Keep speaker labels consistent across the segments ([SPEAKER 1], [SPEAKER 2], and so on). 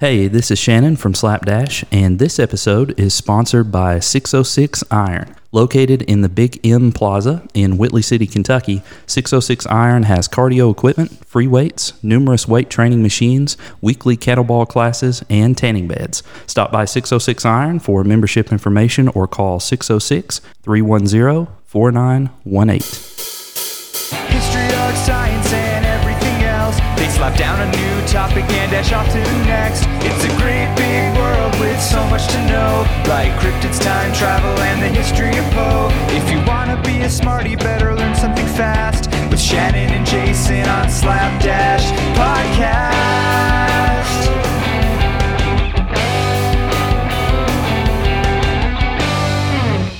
[SPEAKER 1] Hey, this is Shannon from Slapdash, and this episode is sponsored by 606 Iron. Located in the Big M Plaza in Whitley City, Kentucky, 606 Iron has cardio equipment, free weights, numerous weight training machines, weekly kettlebell classes, and tanning beds. Stop by 606 Iron for membership information or call 606 310 4918.
[SPEAKER 2] Slap down a new topic and dash off to the next. It's a great big world with so much to know. Like cryptids, time travel, and the history of Poe. If you wanna be a smarty, better learn something fast. With Shannon and Jason on Slapdash Podcast.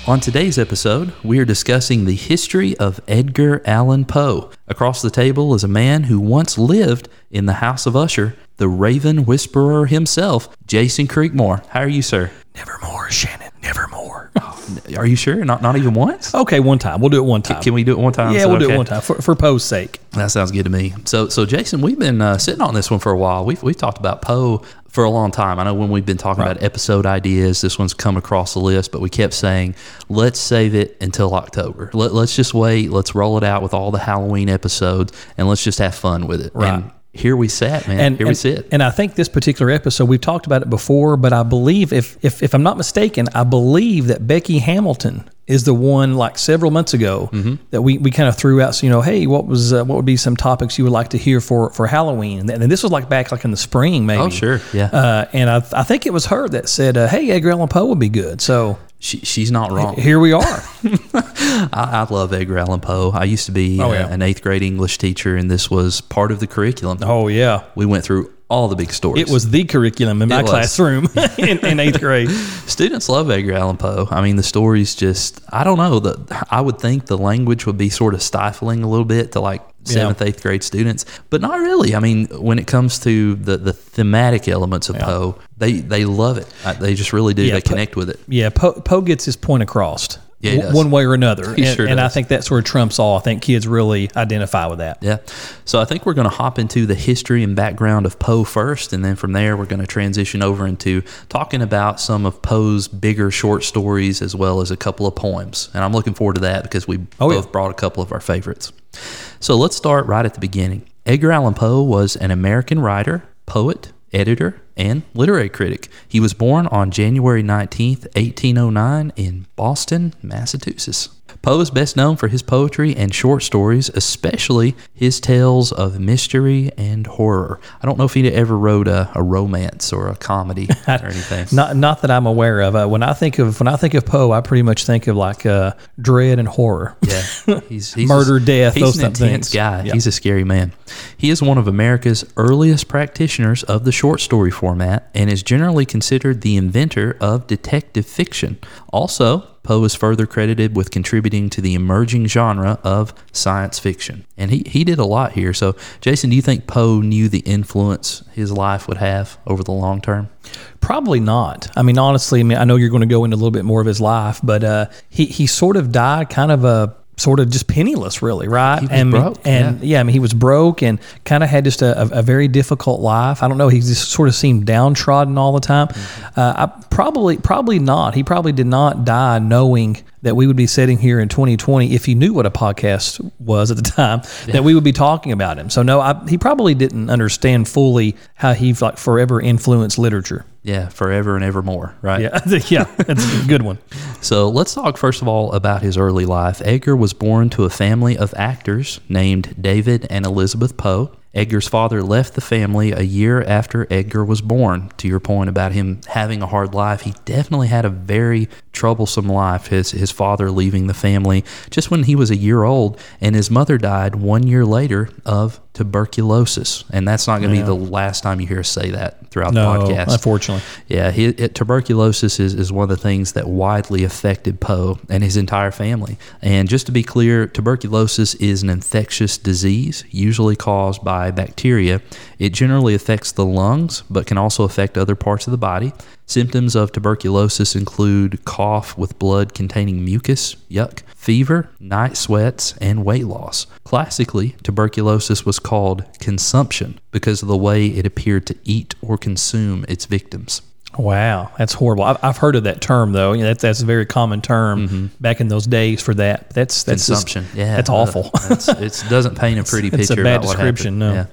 [SPEAKER 1] On today's episode, we are discussing the history of Edgar Allan Poe. Across the table is a man who once lived in the House of Usher, the Raven Whisperer himself, Jason Creekmore. How are you, sir?
[SPEAKER 3] Nevermore, Shannon. Nevermore.
[SPEAKER 1] Are you sure? Not not even once?
[SPEAKER 3] okay, one time. We'll do it one time.
[SPEAKER 1] Can we do it one time?
[SPEAKER 3] yeah,
[SPEAKER 1] that
[SPEAKER 3] we'll do
[SPEAKER 1] okay?
[SPEAKER 3] it one time for, for Poe's sake.
[SPEAKER 1] That sounds good to me. So, so Jason, we've been uh, sitting on this one for a while. We've we've talked about Poe for a long time. I know when we've been talking about episode ideas, this one's come across the list, but we kept saying, let's save it until October. Let, let's just wait. Let's roll it out with all the Halloween episodes, and let's just have fun with it.
[SPEAKER 3] Right.
[SPEAKER 1] And here we sat, man.
[SPEAKER 3] And
[SPEAKER 1] here we sit.
[SPEAKER 3] and I think this particular episode we've talked about it before, but I believe if if, if I'm not mistaken, I believe that Becky Hamilton is the one like several months ago
[SPEAKER 1] Mm-hmm.
[SPEAKER 3] that we, we kind of threw out. So you know, hey, what was uh, what would be some topics you would like to hear for for Halloween? And, and this was like back like in the spring, maybe.
[SPEAKER 1] Oh, sure. Yeah.
[SPEAKER 3] Uh, and I, I think it was her that said, uh, "Hey, Edgar Allan Poe would be good." So
[SPEAKER 1] she, she's not wrong.
[SPEAKER 3] here we are.
[SPEAKER 1] I, I love Edgar Allan Poe. I used to be
[SPEAKER 3] Oh,
[SPEAKER 1] uh,
[SPEAKER 3] yeah.
[SPEAKER 1] an eighth grade English teacher, and this was part of the curriculum.
[SPEAKER 3] oh yeah.
[SPEAKER 1] We went through all the big stories.
[SPEAKER 3] It was the curriculum in my classroom in, in eighth grade.
[SPEAKER 1] Students love Edgar Allan Poe. I mean, the stories just, I don't know. The, I would think the language would be sort of stifling a little bit to like seventh, eighth grade students, but not really. I mean, when it comes to the, the thematic elements of Poe, they, they love it. Uh, They just really do.
[SPEAKER 3] Yeah,
[SPEAKER 1] they
[SPEAKER 3] Po-
[SPEAKER 1] connect with it.
[SPEAKER 3] Yeah, Poe, Poe gets his point across.
[SPEAKER 1] Yeah,
[SPEAKER 3] one way or another.
[SPEAKER 1] He
[SPEAKER 3] and
[SPEAKER 1] sure
[SPEAKER 3] and I think that sort of trumps all. I think kids really identify with that.
[SPEAKER 1] Yeah. So I think we're going to hop into the history and background of Poe first, and then from there we're going to transition over into talking about some of Poe's bigger short stories as well as a couple of poems. And I'm looking forward to that because we
[SPEAKER 3] Oh,
[SPEAKER 1] both
[SPEAKER 3] yeah.
[SPEAKER 1] brought a couple of our favorites. So let's start right at the beginning. Edgar Allan Poe was an American writer, poet, editor, and literary critic. He was born on January 19th, 1809 in Boston, Massachusetts. Poe is best known for his poetry and short stories, especially his tales of mystery and horror. I don't know if he ever wrote a, a romance or a comedy or anything.
[SPEAKER 3] Not not that I'm aware of. Uh, when I think of when I think of Poe, I pretty much think of like uh, dread and horror.
[SPEAKER 1] Yeah, he's, he's
[SPEAKER 3] Murder, death,
[SPEAKER 1] He's
[SPEAKER 3] those
[SPEAKER 1] an intense
[SPEAKER 3] things.
[SPEAKER 1] guy.
[SPEAKER 3] Yeah.
[SPEAKER 1] He's a scary man. He is one of America's earliest practitioners of the short story format and is generally considered the inventor of detective fiction. Also, Poe is further credited with contributing to the emerging genre of science fiction, and he he did a lot here. So, Jason, do you think Poe knew the influence his life would have over the long term?
[SPEAKER 3] Probably not. I mean, honestly, I mean, I know you're going to go into a little bit more of his life, but uh, he he sort of died kind of a sort of just penniless, really, right? And
[SPEAKER 1] broke,
[SPEAKER 3] and yeah. I mean, he was broke and kind of had just a, a, a very difficult life. I don't know. He just sort of seemed downtrodden all the time.
[SPEAKER 1] Mm-hmm.
[SPEAKER 3] Uh, I probably probably not. He probably did not die knowing that we would be sitting here in 2020 if he knew what a podcast was at the time that we would be talking about him. So no, I, he probably didn't understand fully how he like forever influenced literature.
[SPEAKER 1] Yeah, forever and evermore, right?
[SPEAKER 3] Yeah, yeah, that's a good one.
[SPEAKER 1] So let's talk first of all about his early life. Edgar was born to a family of actors named David and Elizabeth Poe. Edgar's father left the family a year after Edgar was born. To your point about him having a hard life, he definitely had a very troublesome life. His his father leaving the family just when he was a year old, and his mother died one year later of tuberculosis. And that's not going to be the last time you hear us say that throughout
[SPEAKER 3] No,
[SPEAKER 1] the podcast.
[SPEAKER 3] unfortunately.
[SPEAKER 1] Yeah, he, it, tuberculosis is, is one of the things that widely affected Poe and his entire family. And just to be clear, tuberculosis is an infectious disease, usually caused by bacteria. It generally affects the lungs, but can also affect other parts of the body. Symptoms of tuberculosis include cough with blood containing mucus, yuck, fever, night sweats, and weight loss. Classically, tuberculosis was called consumption because of the way it appeared to eat or consume its victims.
[SPEAKER 3] Wow, that's horrible. I've, I've heard of that term though. You know, that's that's a very common term mm-hmm. back in those days for that. That's that's just-
[SPEAKER 1] consumption. yeah,
[SPEAKER 3] that's awful.
[SPEAKER 1] It doesn't paint a pretty
[SPEAKER 3] it's a
[SPEAKER 1] picture.
[SPEAKER 3] bad
[SPEAKER 1] about what
[SPEAKER 3] description, no.
[SPEAKER 1] Yeah.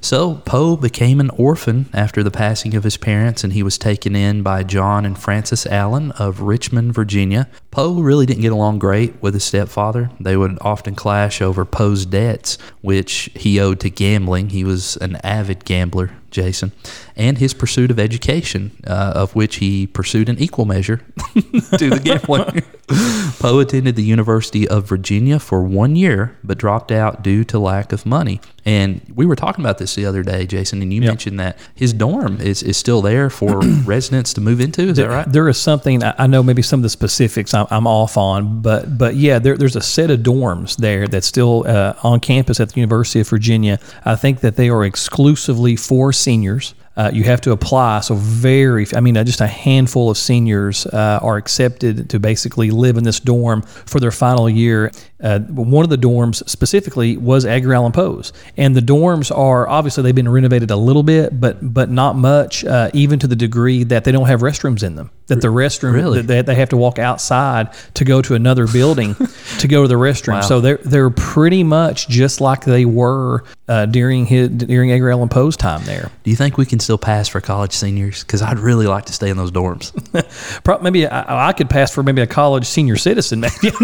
[SPEAKER 1] So Poe became an orphan after the passing of his parents, and he was taken in by John and Frances Allan of Richmond, Virginia. Poe really didn't get along great with his stepfather. They would often clash over Poe's debts, which he owed to gambling. He was an avid gambler, Jason, and his pursuit of education, uh, of which he pursued an equal measure to the gambling. Poe attended the University of Virginia for one year, but dropped out due to lack of money. And we were talking about this the other day, Jason, and you mentioned that his dorm is, is still there for residents to move into. Is that right?
[SPEAKER 3] There is something I I know. Maybe some of the specifics I'm, I'm off on, but but yeah, there, there's a set of dorms there that's still uh, on campus at the University of Virginia. I think that they are exclusively for seniors. Uh, you have to apply. So very, I mean, uh, just a handful of seniors uh, are accepted to basically live in this dorm for their final year. Uh, one of the dorms specifically was Edgar Allan Poe's, and the dorms are obviously they've been renovated a little bit, but but not much, uh, even to the degree that they don't have restrooms in them. That the restroom
[SPEAKER 1] Really?
[SPEAKER 3] that they, they have to walk outside to go to another building to go to the restroom. So they're they're pretty much just like they were uh, during his during Edgar Allan Poe's time there.
[SPEAKER 1] Do you think we can still pass for college seniors? Because I'd really like to stay in those dorms.
[SPEAKER 3] Maybe I, I could pass for maybe a college senior citizen. Maybe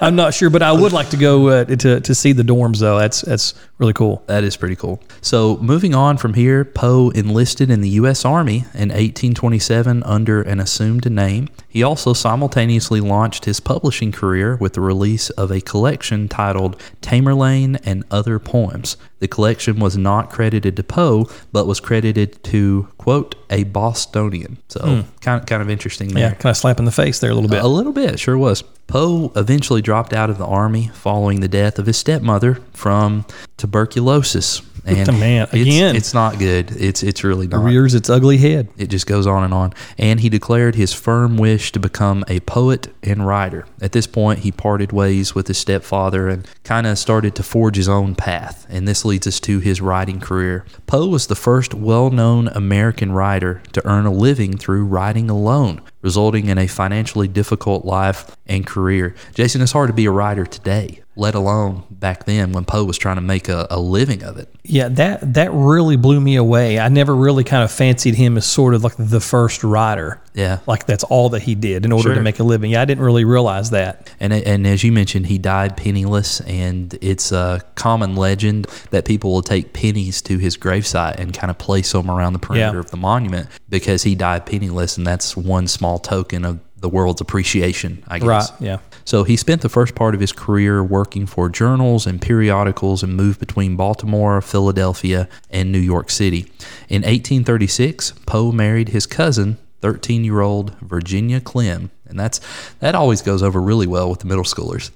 [SPEAKER 3] I'm not sure, but I would like to go uh, to to see the dorms though. That's that's really cool.
[SPEAKER 1] That is pretty cool. So, moving on from here, Poe enlisted in the U.S. Army in 1827 under an assumed name. He also simultaneously launched his publishing career with the release of a collection titled Tamerlane and Other Poems. The collection was not credited to Poe, but was credited to, quote, a Bostonian. So, hmm. kind, of, kind of interesting there.
[SPEAKER 3] Yeah, kind of slap in the face there a little bit.
[SPEAKER 1] A little bit, sure was. Poe eventually dropped out of the army following the death of his stepmother from tuberculosis. And
[SPEAKER 3] Man,
[SPEAKER 1] it's,
[SPEAKER 3] again.
[SPEAKER 1] it's not good. It's it's really not.
[SPEAKER 3] Rears its ugly head.
[SPEAKER 1] It just goes on and on. And he declared his firm wish to become a poet and writer. At this point, he parted ways with his stepfather and kind of started to forge his own path. And this leads us to his writing career. Poe was the first well known American writer to earn a living through writing alone, resulting in a financially difficult life and career. Jason, it's hard to be a writer today. Let alone back then when Poe was trying to make a, a living of it.
[SPEAKER 3] Yeah, that that really blew me away. I never really kind of fancied him as sort of like the first writer.
[SPEAKER 1] Yeah.
[SPEAKER 3] Like that's all that he did in order to make a living. Yeah, I didn't really realize that.
[SPEAKER 1] And, and as you mentioned, he died penniless, and it's a common legend that people will take pennies to his gravesite and kind of place them around the perimeter
[SPEAKER 3] Yeah.
[SPEAKER 1] of the monument because he died penniless, and that's one small token of the world's appreciation, I guess.
[SPEAKER 3] Right. Yeah.
[SPEAKER 1] So he spent the first part of his career working for journals and periodicals and moved between Baltimore, Philadelphia, and New York City. In 1836, Poe married his cousin, 13-year-old Virginia Clemm, and that's that always goes over really well with the middle schoolers.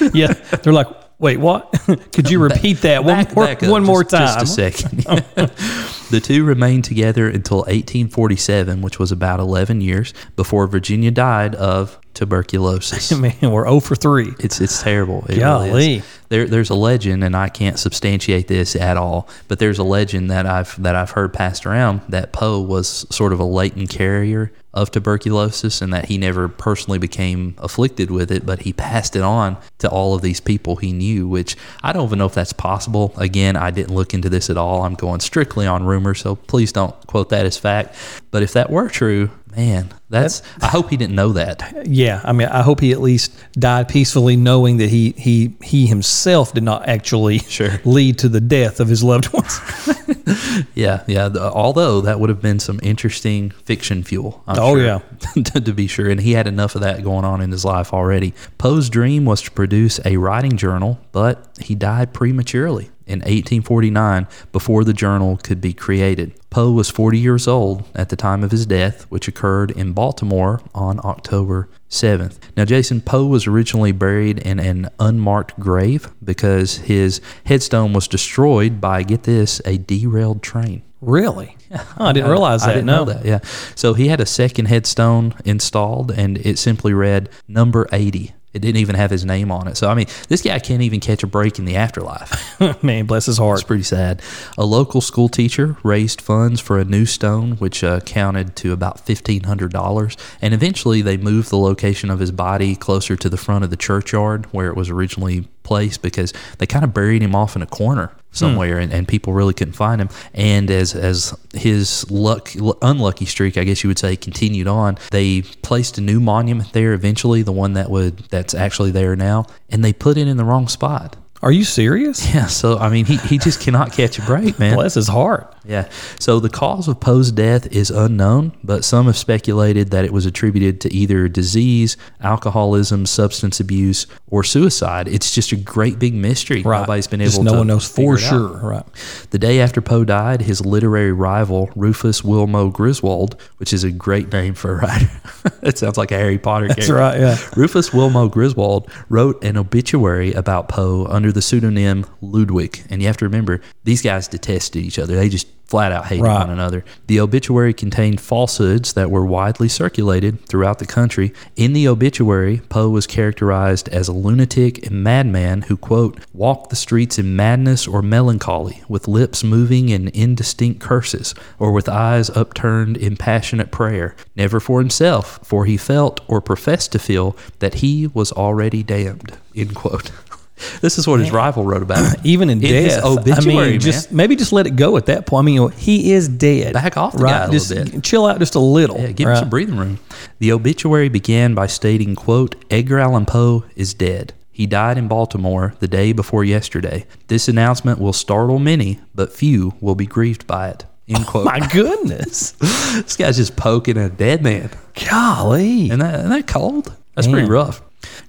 [SPEAKER 3] Yeah. They're like, wait, what? Could you repeat that one
[SPEAKER 1] Back-
[SPEAKER 3] more
[SPEAKER 1] back
[SPEAKER 3] one more time?
[SPEAKER 1] Just a second. the two remained together until 1847, which was about 11 years before Virginia died of tuberculosis.
[SPEAKER 3] Man, we're 0 for 3.
[SPEAKER 1] It's it's terrible. It really
[SPEAKER 3] Golly.
[SPEAKER 1] is. There there's a legend, and I can't substantiate this at all. But there's a legend that I've that I've heard passed around that Poe was sort of a latent carrier of tuberculosis, and that he never personally became afflicted with it, but he passed it on to all of these people he knew. Which I don't even know if that's possible. Again, I didn't look into this at all. I'm going strictly on rumor, so please don't quote that as fact. But if that were true, man, that's I hope he didn't know that.
[SPEAKER 3] Yeah, I mean, I hope he at least died peacefully, knowing that he he he himself did not actually
[SPEAKER 1] Sure.
[SPEAKER 3] lead to the death of his loved ones.
[SPEAKER 1] Yeah, yeah. although that would have been some interesting fiction fuel. I'm
[SPEAKER 3] Oh,
[SPEAKER 1] sure,
[SPEAKER 3] yeah.
[SPEAKER 1] to, to be sure. And he had enough of that going on in his life already. Poe's dream was to produce a writing journal, but he died prematurely in 1849 before the journal could be created. Poe was 40 years old at the time of his death, which occurred in Baltimore on October 7th. Now, Jason Poe was originally buried in an unmarked grave because his headstone was destroyed by, get this, a derailed train.
[SPEAKER 3] Really? Oh, I didn't realize that.
[SPEAKER 1] I didn't
[SPEAKER 3] no.
[SPEAKER 1] know that. Yeah. So he had a second headstone installed, and it simply read number 80. It didn't even have his name on it. So, I mean, this guy can't even catch a break in the afterlife.
[SPEAKER 3] Man, bless his heart.
[SPEAKER 1] It's pretty sad. A local school teacher raised funds for a new stone, which uh, counted to about $1,500. And eventually they moved the location of his body closer to the front of the churchyard where it was originally placed because they kind of buried him off in a corner somewhere hmm. and, and people really couldn't find him and as as his luck unlucky streak i guess you would say continued on they placed a new monument there eventually the one that would that's actually there now and they put it in the wrong spot
[SPEAKER 3] Are you serious?
[SPEAKER 1] yeah so i mean he, he just cannot catch a break man
[SPEAKER 3] Bless his heart.
[SPEAKER 1] Yeah. So the cause of Poe's death is unknown, but some have speculated that it was attributed to either disease, alcoholism, substance abuse, or suicide. It's just a great big mystery.
[SPEAKER 3] Right.
[SPEAKER 1] Nobody's been
[SPEAKER 3] Just
[SPEAKER 1] able
[SPEAKER 3] no
[SPEAKER 1] to
[SPEAKER 3] one knows for
[SPEAKER 1] it out.
[SPEAKER 3] sure. Right.
[SPEAKER 1] The day after Poe died, his literary rival, Rufus Wilmo Griswold, which is a great name for a writer. it sounds like a Harry Potter
[SPEAKER 3] That's
[SPEAKER 1] character.
[SPEAKER 3] right. Yeah.
[SPEAKER 1] Rufus Wilmo Griswold wrote an obituary about Poe under the pseudonym Ludwig. And you have to remember, these guys detested each other. They just flat out hated
[SPEAKER 3] Right.
[SPEAKER 1] one another. The obituary contained falsehoods that were widely circulated throughout the country. In the obituary, Poe was characterized as a lunatic and madman who, quote, walked the streets in madness or melancholy, with lips moving in indistinct curses, or with eyes upturned in passionate prayer, never for himself, for he felt or professed to feel that he was already damned, end quote. This is what his rival wrote about. him.
[SPEAKER 3] Even in,
[SPEAKER 1] his
[SPEAKER 3] death,
[SPEAKER 1] obituary,
[SPEAKER 3] I mean,
[SPEAKER 1] man.
[SPEAKER 3] just maybe just let it go at that point. I mean, he is dead.
[SPEAKER 1] Back off the guy a little
[SPEAKER 3] just
[SPEAKER 1] bit.
[SPEAKER 3] chill out just a little.
[SPEAKER 1] Yeah, give
[SPEAKER 3] right?
[SPEAKER 1] him some breathing room. The obituary began by stating, quote, Edgar Allan Poe is dead. He died in Baltimore the day before yesterday. This announcement will startle many, but few will be grieved by it. Oh End quote.
[SPEAKER 3] My goodness,
[SPEAKER 1] this guy's just poking a dead man.
[SPEAKER 3] golly!
[SPEAKER 1] Isn't that, isn't that cold? That's pretty rough.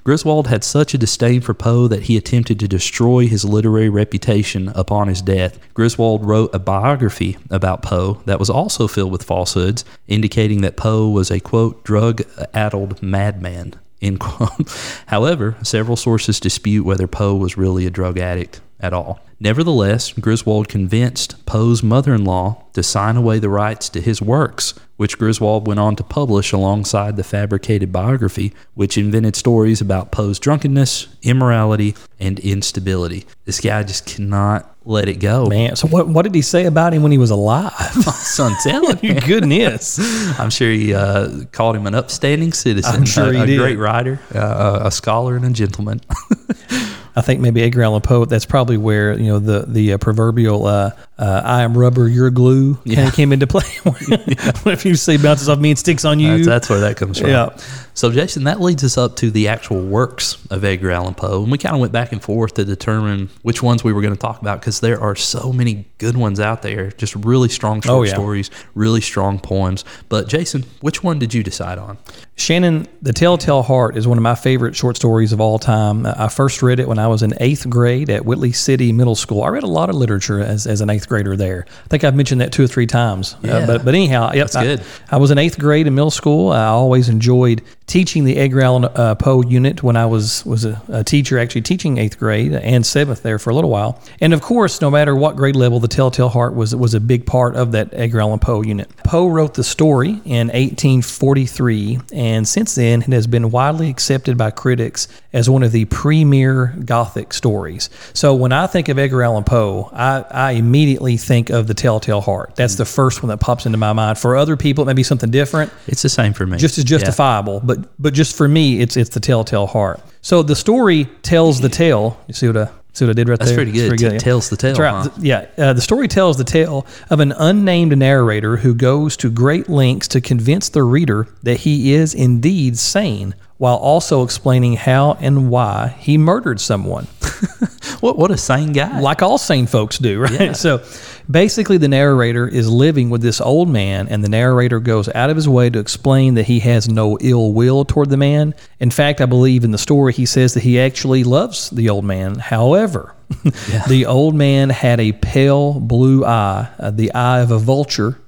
[SPEAKER 1] Griswold had such a disdain for Poe that he attempted to destroy his literary reputation upon his death. Griswold wrote a biography about Poe that was also filled with falsehoods, indicating that Poe was a quote drug addled madman. End quote. However, several sources dispute whether Poe was really a drug addict at all. Nevertheless, Griswold convinced Poe's mother in law to sign away the rights to his works, which Griswold went on to publish alongside the fabricated biography, which invented stories about Poe's drunkenness, immorality, and instability. This guy just cannot let it go.
[SPEAKER 3] Man, so what what did he say about him when he was alive?
[SPEAKER 1] Son, telling me.
[SPEAKER 3] Goodness.
[SPEAKER 1] I'm sure he uh, called him an upstanding citizen,
[SPEAKER 3] I'm sure
[SPEAKER 1] a,
[SPEAKER 3] he
[SPEAKER 1] a
[SPEAKER 3] did.
[SPEAKER 1] great writer, uh, a scholar, and a gentleman.
[SPEAKER 3] I think maybe Edgar Allan Poe. That's probably where you know the the uh, proverbial uh, uh, "I am rubber, you're glue" kind
[SPEAKER 1] Yeah.
[SPEAKER 3] of came into play. if you say bounces off me and sticks on you?
[SPEAKER 1] That's, that's where that comes from.
[SPEAKER 3] Yeah.
[SPEAKER 1] So, Jason, that leads us up to the actual works of Edgar Allan Poe. And we kind of went back and forth to determine which ones we were going to talk about because there are so many good ones out there. Just really strong short
[SPEAKER 3] Oh, yeah.
[SPEAKER 1] stories, really strong poems. But, Jason, which one did you decide on?
[SPEAKER 3] Shannon, The Telltale Heart is one of my favorite short stories of all time. Uh, I first read it when I was in eighth grade at Whitley City Middle School. I read a lot of literature as, as an eighth grader there. I think I've mentioned that two or three times. Uh,
[SPEAKER 1] Yeah.
[SPEAKER 3] but, but anyhow, yep,
[SPEAKER 1] That's
[SPEAKER 3] I-
[SPEAKER 1] good.
[SPEAKER 3] I, was in eighth grade in middle school. I always enjoyed teaching the Edgar Allan uh, Poe unit when I was was a, a teacher, actually teaching eighth grade and seventh there for a little while. And of course, no matter what grade level, The Telltale Heart was was a big part of that Edgar Allan Poe unit. Poe wrote the story in 1843, and since then it has been widely accepted by critics as one of the premier Gothic stories. So when I think of Edgar Allan Poe, I, I immediately think of The Telltale Heart. That's the first one that pops into my mind. For other people, it may be something different
[SPEAKER 1] It's the same for me.
[SPEAKER 3] just as
[SPEAKER 1] Yeah.
[SPEAKER 3] justifiable. But but just for me, it's it's the telltale heart. So the story tells the tale. You see what I see what I did right there.
[SPEAKER 1] That's
[SPEAKER 3] there?
[SPEAKER 1] pretty good. T- tells the tale,
[SPEAKER 3] right.
[SPEAKER 1] huh?
[SPEAKER 3] Yeah. Uh, the story tells the tale of an unnamed narrator who goes to great lengths to convince the reader that he is indeed sane, while also explaining how and why he murdered someone
[SPEAKER 1] What, what a sane guy.
[SPEAKER 3] like all sane folks do, right?
[SPEAKER 1] Yeah.
[SPEAKER 3] So, Basically, the narrator is living with this old man, and the narrator goes out of his way to explain that he has no ill will toward the man. In fact, I believe in the story he says that he actually loves the old man. However, the old man had a pale blue eye, uh, the eye of a vulture,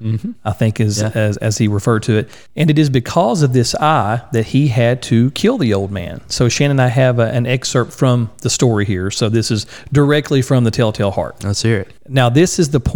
[SPEAKER 3] I think is as, as he referred to it. And it is because of this eye that he had to kill the old man. So Shannon and I have a, an excerpt from the story here. So this is directly from the Telltale Heart.
[SPEAKER 1] Let's hear it.
[SPEAKER 3] Now, this is the point.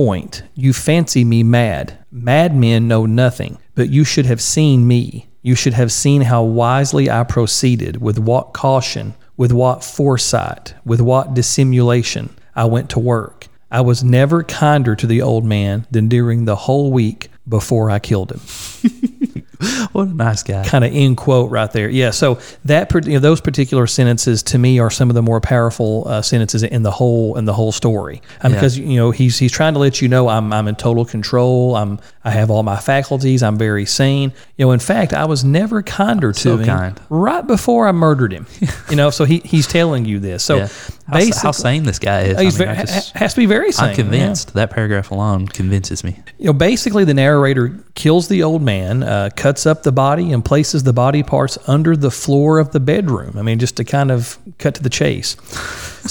[SPEAKER 3] You fancy me mad. Madmen know nothing, but you should have seen me. You should have seen how wisely I proceeded, with what caution, with what foresight, with what dissimulation I went to work. I was never kinder to the old man than during the whole week before I killed him.
[SPEAKER 1] What a nice guy.
[SPEAKER 3] kind of end quote right there. Yeah. So that you know, those particular sentences to me are some of the more powerful uh, sentences in the whole in the whole story um,
[SPEAKER 1] Yeah.
[SPEAKER 3] because you know he's he's trying to let you know I'm I'm in total control. I'm I have all my faculties. I'm very sane. You know, in fact, I was never kinder to
[SPEAKER 1] So
[SPEAKER 3] him
[SPEAKER 1] kind.
[SPEAKER 3] right before I murdered him. you know, so he he's telling you this. So
[SPEAKER 1] yeah. How,
[SPEAKER 3] basically,
[SPEAKER 1] how sane this guy is.
[SPEAKER 3] he's
[SPEAKER 1] I mean,
[SPEAKER 3] very,
[SPEAKER 1] just,
[SPEAKER 3] has to be very sane.
[SPEAKER 1] I'm convinced. That paragraph alone convinces me.
[SPEAKER 3] You know, basically, the narrator kills the old man, uh, cuts up the body, and places the body parts under the floor of the bedroom. I mean, just to kind of cut to the chase.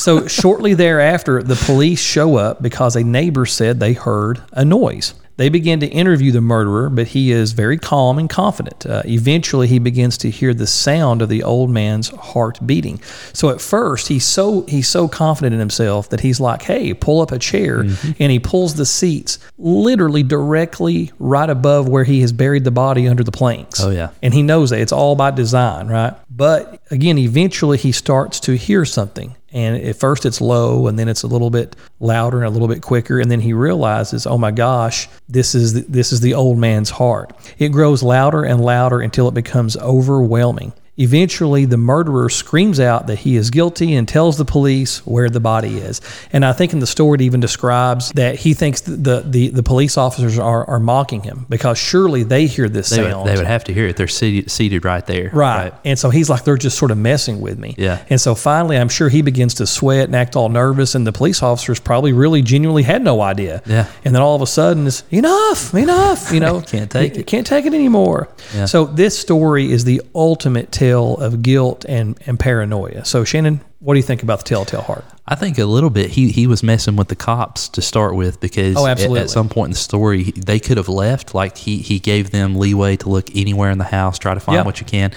[SPEAKER 3] So, shortly thereafter, the police show up because a neighbor said they heard a noise. They begin to interview the murderer, but he is very calm and confident. Uh, eventually, he begins to hear the sound of the old man's heart beating. So at first, he's so he's so confident in himself that he's like, "Hey, pull up a chair," and he pulls the seats literally directly right above where he has buried the body under the planks.
[SPEAKER 1] Oh, yeah.
[SPEAKER 3] and he knows that it's all by design, right? But again, eventually, he starts to hear something. And at first it's low, and then it's a little bit louder and a little bit quicker, and then he realizes, "Oh my gosh, this is the, this is the old man's heart." It grows louder and louder until it becomes overwhelming. Eventually, the murderer screams out that he is guilty and tells the police where the body is. And I think in the story it even describes that he thinks the the, the, police officers are, are mocking him because surely they hear this
[SPEAKER 1] They
[SPEAKER 3] sound.
[SPEAKER 1] would, they would have to hear it. They're seated, seated right there.
[SPEAKER 3] Right. And so he's like, they're just sort of messing with me.
[SPEAKER 1] Yeah.
[SPEAKER 3] And so finally, I'm sure he begins to sweat and act all nervous, and the police officers probably really genuinely had no idea.
[SPEAKER 1] Yeah.
[SPEAKER 3] And then all of a sudden, it's enough, enough, you know,
[SPEAKER 1] Can't take it.
[SPEAKER 3] Can't take it anymore.
[SPEAKER 1] Yeah.
[SPEAKER 3] So this story is the ultimate tale of guilt and, and paranoia. So, Shannon, what do you think about the Telltale Heart?
[SPEAKER 1] I think a little bit. He he was messing with the cops to start with because
[SPEAKER 3] Oh,
[SPEAKER 1] at-
[SPEAKER 3] absolutely.
[SPEAKER 1] At, some point in the story they could have left. Like he he gave them leeway to look anywhere in the house, try to find
[SPEAKER 3] Yeah.
[SPEAKER 1] what you can,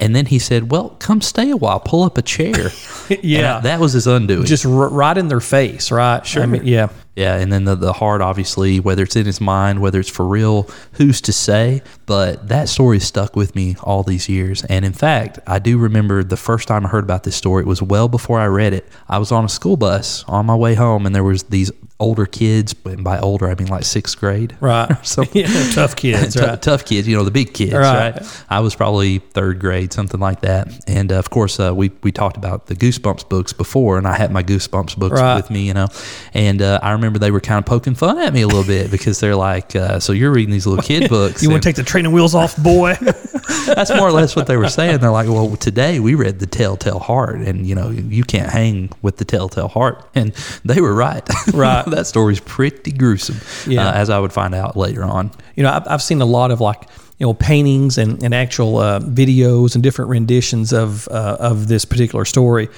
[SPEAKER 1] and then he said, "Well, come stay a while, pull up a chair."
[SPEAKER 3] Yeah.
[SPEAKER 1] That was his undoing.
[SPEAKER 3] Just r- right in their face, right? Sure. I mean, yeah.
[SPEAKER 1] Yeah, and then the, the heart, obviously, whether it's in his mind, whether it's for real, who's to say? But that story stuck with me all these years. And in fact, I do remember the first time I heard about this story, it was well before I read it. I was on a school bus on my way home, and there was these older kids, and by older, I mean like sixth grade.
[SPEAKER 3] Right.
[SPEAKER 1] So
[SPEAKER 3] yeah, tough kids, right?
[SPEAKER 1] tough kids, you know, the big kids,
[SPEAKER 3] Right.
[SPEAKER 1] right? I was probably third grade, something like that. And uh, of course, uh, we, we talked about the Goosebumps books before, and I had my Goosebumps books
[SPEAKER 3] Right.
[SPEAKER 1] with me, you know. And uh, I remember they were kind of poking fun at me a little bit because they're like, uh, So you're reading these little kid books.
[SPEAKER 3] You want to take the training wheels off, boy?
[SPEAKER 1] That's more or less what they were saying. They're like, Well, today we read The Telltale Heart, and, you know, you can't hang with The Telltale Heart. And they were right.
[SPEAKER 3] Right.
[SPEAKER 1] that story's pretty gruesome,
[SPEAKER 3] Yeah.
[SPEAKER 1] as I would find out later on.
[SPEAKER 3] you know, I've, I've seen a lot of like, you know, paintings and, and actual uh, videos and different renditions of uh, of this particular story.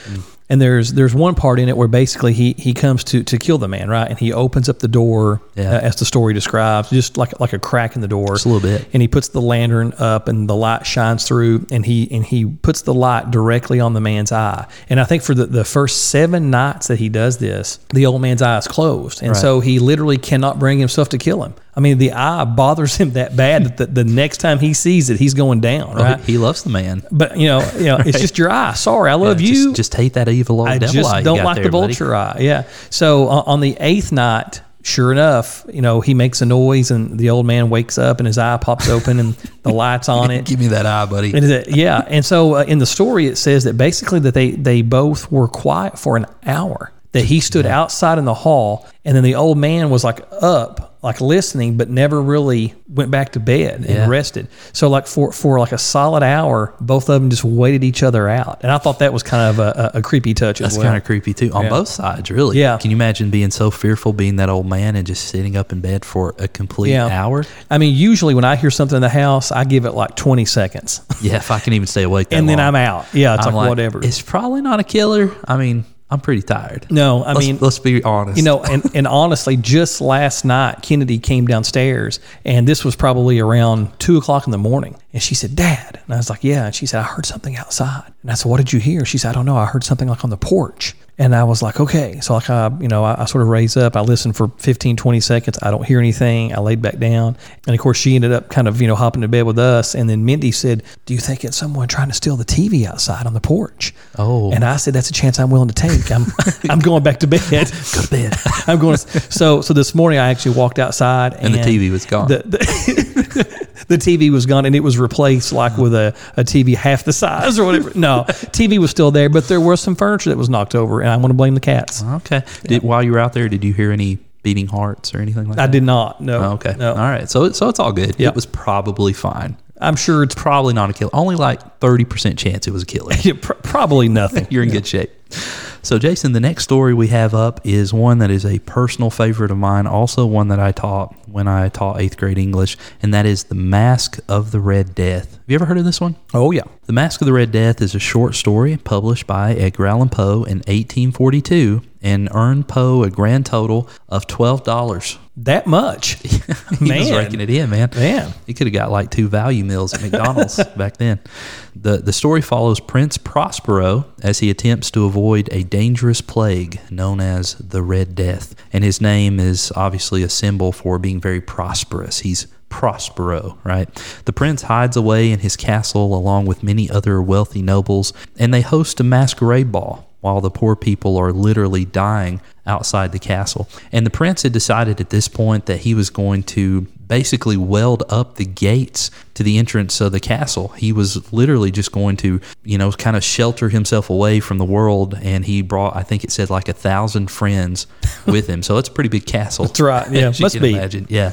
[SPEAKER 3] And there's there's one part in it where basically he he comes to to kill the man, right? And he opens up the door
[SPEAKER 1] Yeah.
[SPEAKER 3] uh, as the story describes, just like like a crack in the door,
[SPEAKER 1] Just a little bit.
[SPEAKER 3] And he puts the lantern up, and the light shines through, and he and he puts the light directly on the man's eye. And I think for the, the first seven nights that he does this, the old man's eye is closed, and
[SPEAKER 1] Right.
[SPEAKER 3] so he literally cannot bring himself to kill him. I mean, the eye bothers him that bad that the, the next time he sees it, he's going down,
[SPEAKER 1] Oh,
[SPEAKER 3] right?
[SPEAKER 1] He loves the man.
[SPEAKER 3] But you know, you know, it's just your eye. Sorry, I love
[SPEAKER 1] Yeah,
[SPEAKER 3] you.
[SPEAKER 1] Just, just hate that evil old
[SPEAKER 3] I
[SPEAKER 1] devil
[SPEAKER 3] just
[SPEAKER 1] eye
[SPEAKER 3] don't like
[SPEAKER 1] there,
[SPEAKER 3] the
[SPEAKER 1] buddy.
[SPEAKER 3] vulture eye. Yeah. So uh, on the eighth night, sure enough, you know, he makes a noise, and the old man wakes up, and his eye pops open, and the lights on it.
[SPEAKER 1] Give me that eye, buddy.
[SPEAKER 3] And it- yeah, and so uh, in the story it says that basically that they they both were quiet for an hour. That he stood outside in the hall, and then the old man was like up like listening, but never really went back to bed and
[SPEAKER 1] Yeah.
[SPEAKER 3] rested. So like for for like a solid hour, both of them just waited each other out, and I thought that was kind of a, a, a creepy touch as
[SPEAKER 1] That's
[SPEAKER 3] well.
[SPEAKER 1] kind of creepy too, on
[SPEAKER 3] Yeah.
[SPEAKER 1] both sides, really.
[SPEAKER 3] Yeah.
[SPEAKER 1] Can you imagine being so fearful, being that old man, and just sitting up in bed for a complete
[SPEAKER 3] Yeah.
[SPEAKER 1] hour?
[SPEAKER 3] I mean, usually when I hear something in the house, I give it like 20 seconds,
[SPEAKER 1] Yeah, if I can even stay awake, that
[SPEAKER 3] and then. I'm out. Yeah, it's
[SPEAKER 1] I'm
[SPEAKER 3] like, whatever.
[SPEAKER 1] It's probably not a killer. I mean, I'm pretty tired.
[SPEAKER 3] No, I
[SPEAKER 1] Let's-
[SPEAKER 3] mean,
[SPEAKER 1] let's be honest.
[SPEAKER 3] You know, and, and honestly, just last night, Kennedy came downstairs, and this was probably around two o'clock in the morning. And she said, Dad. And I was like, Yeah. And she said, I heard something outside. And I said, What did you hear? She said, I don't know. I heard something like on the porch. And I was like, Okay. So, like, I, you know, I, I sort of raised up. I listened for 15, 20 seconds. I don't hear anything. I laid back down. And of course, she ended up kind of, you know, hopping to bed with us. And then Mindy said, Do you think it's someone trying to steal the TV outside on the porch?
[SPEAKER 1] Oh.
[SPEAKER 3] And I said, That's a chance I'm willing to take. I'm, I'm going back to bed.
[SPEAKER 1] go to bed.
[SPEAKER 3] I'm going. To, so so this morning I actually walked outside and,
[SPEAKER 1] And the TV was gone.
[SPEAKER 3] The, the, the TV was gone and it was replaced like with a, a TV half the size or whatever. No, TV was still there, but there was some furniture that was knocked over, and I want to blame the cats.
[SPEAKER 1] okay. Did, while you were out there, did you hear any beating hearts or anything like
[SPEAKER 3] I
[SPEAKER 1] that?
[SPEAKER 3] I did not. No.
[SPEAKER 1] Oh, okay.
[SPEAKER 3] No.
[SPEAKER 1] All right. So so it's all good.
[SPEAKER 3] Yeah.
[SPEAKER 1] It was probably fine.
[SPEAKER 3] I'm sure it's
[SPEAKER 1] Probably not a killer. Only like 30% chance it was a killer.
[SPEAKER 3] yeah, pr- probably nothing.
[SPEAKER 1] You're in good shape. So, Jason, the next story we have up is one that is a personal favorite of mine, also one that I taught when I taught eighth grade English, and that is The Mask of the Red Death. Have you ever heard of this one?
[SPEAKER 3] Oh yeah.
[SPEAKER 1] The Mask of the Red Death is a short story published by Edgar Allan Poe in 1842 and earned Poe a grand total of $12.
[SPEAKER 3] That much.
[SPEAKER 1] He
[SPEAKER 3] Man.
[SPEAKER 1] was raking it in, man.
[SPEAKER 3] Man.
[SPEAKER 1] He could have got like two value meals at McDonald's back then. The the story follows Prince Prospero as he attempts to avoid a dangerous plague known as the Red Death. And his name is obviously a symbol for being very prosperous. He's Prospero, right? The prince hides away in his castle along with many other wealthy nobles, and they host a masquerade ball while the poor people are literally dying outside the castle. And the prince had decided at this point that he was going to basically weld up the gates to the entrance of the castle. He was literally just going to, you know, kind of shelter himself away from the world. And he brought, I think it said like a thousand friends with him. So it's a pretty big castle.
[SPEAKER 3] That's right. Yeah,
[SPEAKER 1] as you
[SPEAKER 3] must
[SPEAKER 1] can
[SPEAKER 3] be.
[SPEAKER 1] Imagine. Yeah.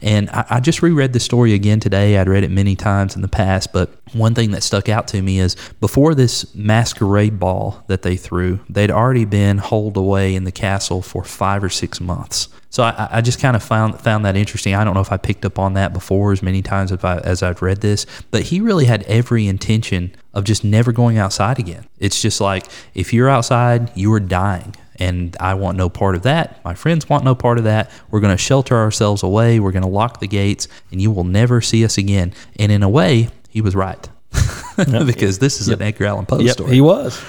[SPEAKER 1] And I, I just reread the story again today. I'd read it many times in the past, but one thing that stuck out to me is before this masquerade ball that they threw, they'd already been holed away in the castle for five or six months. So I, I just kind of found found that interesting. I don't know if I picked up on that before as many times I, as I've read this, but he really had every intention of just never going outside again. It's just like if you're outside, you are dying and I want no part of that. My friends want no part of that. We're going to shelter ourselves away. We're going to lock the gates, and you will never see us again. And in a way, he was right. because this is an Edgar Allan Poe
[SPEAKER 3] Yep,
[SPEAKER 1] story.
[SPEAKER 3] he was.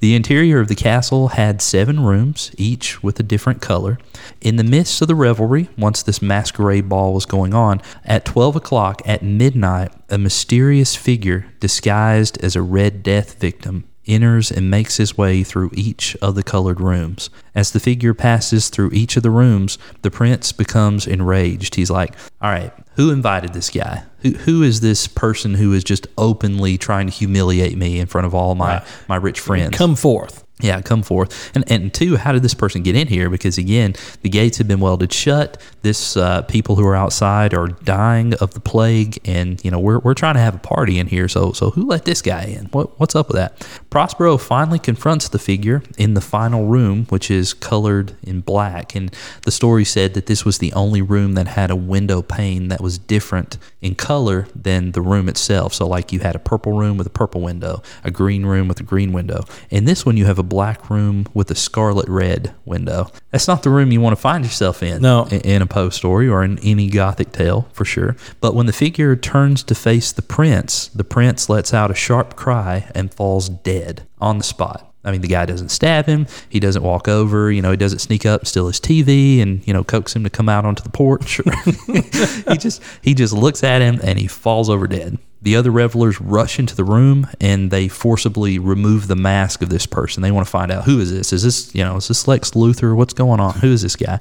[SPEAKER 1] The interior of the castle had seven rooms, each with a different color. In the midst of the revelry, once this masquerade ball was going on, at 12 o'clock at midnight, a mysterious figure disguised as a Red Death victim enters and makes his way through each of the colored rooms. As the figure passes through each of the rooms, the prince becomes enraged. He's like, All right, who invited this guy? Who, who is this person who is just openly trying to humiliate me in front of all my, my rich friends?
[SPEAKER 3] Come forth.
[SPEAKER 1] Yeah, come forth. And and two, how did this person get in here? Because again, the gates have been welded shut. This uh, people who are outside are dying of the plague, and you know we're, we're trying to have a party in here. So so who let this guy in? What what's up with that? Prospero finally confronts the figure in the final room, which is colored in black. And the story said that this was the only room that had a window pane that was different in color than the room itself. So like you had a purple room with a purple window, a green room with a green window. In this one, you have a black room with a scarlet red window. That's not the room you want to find yourself in.
[SPEAKER 3] No.
[SPEAKER 1] In a Poe story or in any Gothic tale, for sure. But when the figure turns to face the prince, the prince lets out a sharp cry and falls dead on the spot. I mean, the guy doesn't stab him. He doesn't walk over. You know, he doesn't sneak up, steal his TV, and you know, coax him to come out onto the porch. he just he just looks at him and he falls over dead. The other revelers rush into the room and they forcibly remove the mask of this person. They want to find out who is this? Is this you know is this Lex Luthor? What's going on? Who is this guy?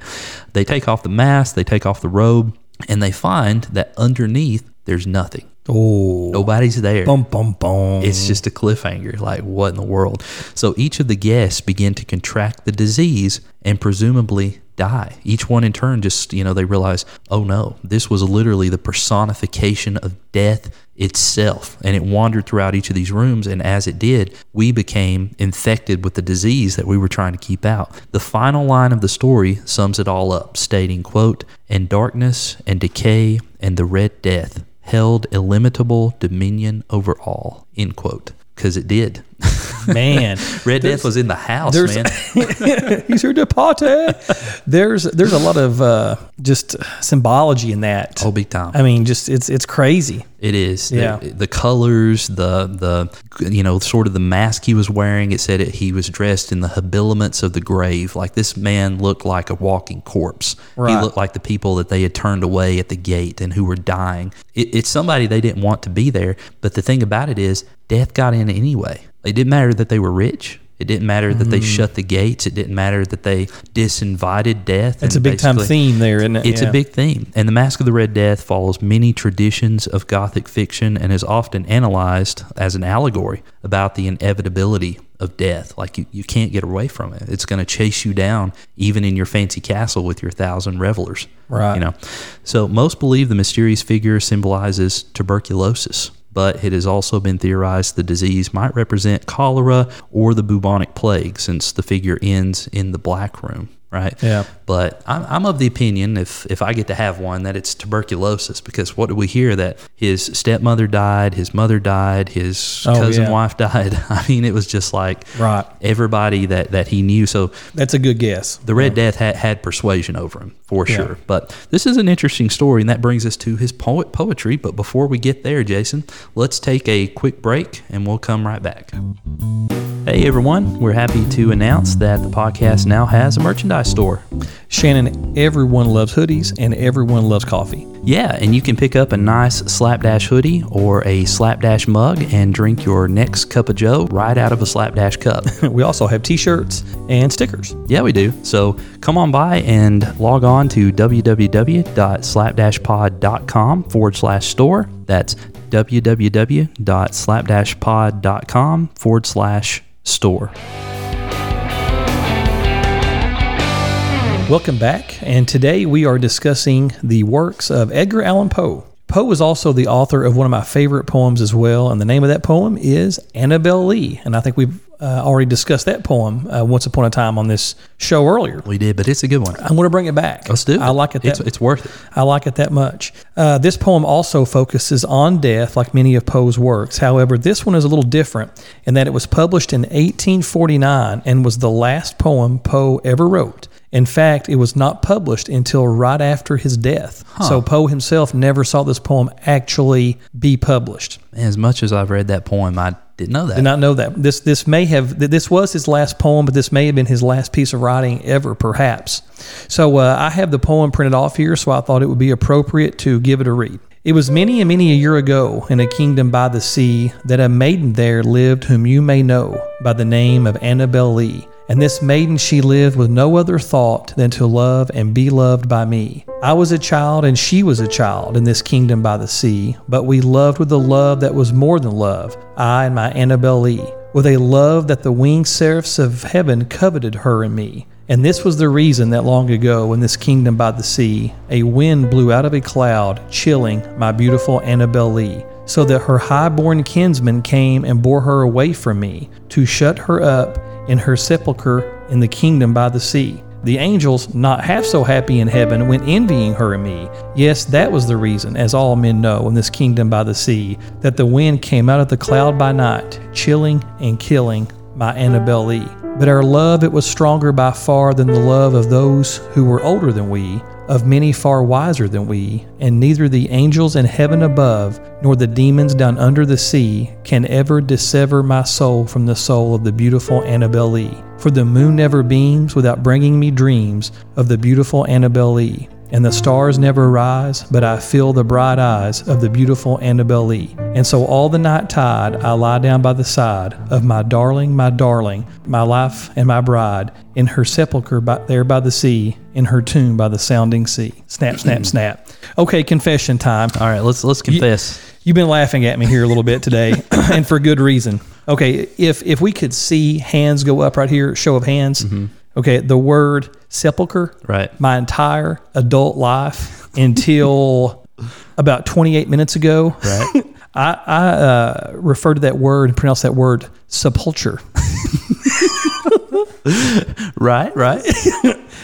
[SPEAKER 1] They take off the mask. They take off the robe, and they find that underneath there's nothing.
[SPEAKER 3] Oh,
[SPEAKER 1] Nobody's there.
[SPEAKER 3] bum bum bum.
[SPEAKER 1] It's just a cliffhanger. Like, what in the world? So each of the guests begin to contract the disease and presumably die. Each one in turn just, you know, they realize, oh no, this was literally the personification of death itself. And it wandered throughout each of these rooms. And as it did, we became infected with the disease that we were trying to keep out. The final line of the story sums it all up, stating, quote, and darkness and decay and the red death held illimitable dominion over all, end quote. Because it did.
[SPEAKER 3] Man,
[SPEAKER 1] Red Death was in the house, man.
[SPEAKER 3] he's here to party. There's there's a lot of uh, just symbology in that.
[SPEAKER 1] Oh, big time.
[SPEAKER 3] I mean, just it's it's crazy.
[SPEAKER 1] It is.
[SPEAKER 3] Yeah.
[SPEAKER 1] The, the colors, the the you know, sort of the mask he was wearing. It said it, he was dressed in the habiliments of the grave. Like this man looked like a walking corpse. He looked like the people that they had turned away at the gate and who were dying. It, it's somebody they didn't want to be there. But the thing about it is, death got in anyway. It didn't matter that they were rich. It didn't matter that
[SPEAKER 3] Mm.
[SPEAKER 1] they shut the gates. It didn't matter that they disinvited death.
[SPEAKER 3] It's a big time theme there, isn't it?
[SPEAKER 1] it's
[SPEAKER 3] Yeah.
[SPEAKER 1] a big theme. And The Mask of the Red Death follows many traditions of Gothic fiction and is often analyzed as an allegory about the inevitability of death. Like you, you can't get away from it. It's going to chase you down, even in your fancy castle with your thousand revelers.
[SPEAKER 3] Right.
[SPEAKER 1] You know. So most believe the mysterious figure symbolizes tuberculosis. But it has also been theorized the disease might represent cholera or the bubonic plague, since the figure ends in the black room, right?
[SPEAKER 3] Yeah.
[SPEAKER 1] But I'm, I'm of the opinion, if if I get to have one, that it's tuberculosis because what do we hear? That his stepmother died, his mother died, his
[SPEAKER 3] Oh,
[SPEAKER 1] cousin
[SPEAKER 3] yeah.
[SPEAKER 1] wife died. I mean, it was just like
[SPEAKER 3] Right.
[SPEAKER 1] everybody that that he knew. So
[SPEAKER 3] That's a good guess.
[SPEAKER 1] the Red Death had, had persuasion over him for
[SPEAKER 3] Yeah.
[SPEAKER 1] sure. But this is an interesting story, and that brings us to his poet poetry. But before we get there, Jason, let's take a quick break, and we'll come right back. Hey everyone, we're happy to announce that the podcast now has a merchandise store.
[SPEAKER 3] Shannon, everyone loves hoodies and everyone loves coffee.
[SPEAKER 1] Yeah, and you can pick up a nice Slapdash hoodie or a Slapdash mug and drink your next cup of Joe right out of a Slapdash cup.
[SPEAKER 3] We also have t-shirts and stickers.
[SPEAKER 1] Yeah, we do. So come on by and log on to www.slapdashpod.com forward slash store. That's www.slapdashpod.com forward slash store.
[SPEAKER 3] Welcome back, and today we are discussing the works of Edgar Allan Poe. Poe is also the author of one of my favorite poems as well, and the name of that poem is Annabel Lee. And I think we've uh, already discussed that poem uh, once upon a time on this show earlier.
[SPEAKER 1] We did, but it's a good one.
[SPEAKER 3] I'm going to bring it back.
[SPEAKER 1] Let's do it.
[SPEAKER 3] I like it. That,
[SPEAKER 1] It's, it's worth it.
[SPEAKER 3] I like it that much. Uh, this poem also focuses on death, like many of Poe's works. However, this one is a little different in that it was published in 1849 and was the last poem Poe ever wrote. In fact, it was not published until right after his death. So Poe himself never saw this poem actually be published.
[SPEAKER 1] As much as I've read that poem, I didn't know that.
[SPEAKER 3] Did not know that. This this may have this was his last poem, but this may have been his last piece of writing ever, perhaps. So uh, I have the poem printed off here, so I thought it would be appropriate to give it a read. It was many and many a year ago in a kingdom by the sea that a maiden there lived whom you may know by the name of Annabel Lee. And this maiden she lived with no other thought than to love and be loved by me. I was a child and she was a child in this kingdom by the sea, but we loved with a love that was more than love, I and my Annabel Lee, with a love that the winged seraphs of heaven coveted her and me. And this was the reason that long ago in this kingdom by the sea, a wind blew out of a cloud, chilling my beautiful Annabel Lee, so that her high-born kinsman came and bore her away from me, to shut her up in her sepulchre in the kingdom by the sea. The angels, not half so happy in heaven, went envying her and me. Yes, that was the reason, as all men know, in this kingdom by the sea, that the wind came out of the cloud by night, chilling and killing my Annabel Lee. But our love, it was stronger by far than the love of those who were older than we, of many far wiser than we, and neither the angels in heaven above, nor the demons down under the sea, can ever dissever my soul from the soul of the beautiful Annabel Lee. For the moon never beams without bringing me dreams of the beautiful Annabel Lee. And the stars never rise, but I feel the bright eyes of the beautiful Annabel Lee. And so all the night tide I lie down by the side of my darling, my darling, my life and my bride, in her sepulchre by, there by the sea, in her tomb by the sounding sea. Snap, snap, snap. Okay, confession time.
[SPEAKER 1] All right, let's let's confess.
[SPEAKER 3] You've been laughing at me here a little bit today, and for good reason. Okay, if if we could see hands go up right here, show of hands. Mm-hmm. Okay, the word sepulcher,
[SPEAKER 1] Right.
[SPEAKER 3] my entire adult life until about 28 minutes ago,
[SPEAKER 1] Right.
[SPEAKER 3] I, I uh, refer to that word and pronounce that word sepulcher.
[SPEAKER 1] right. Right.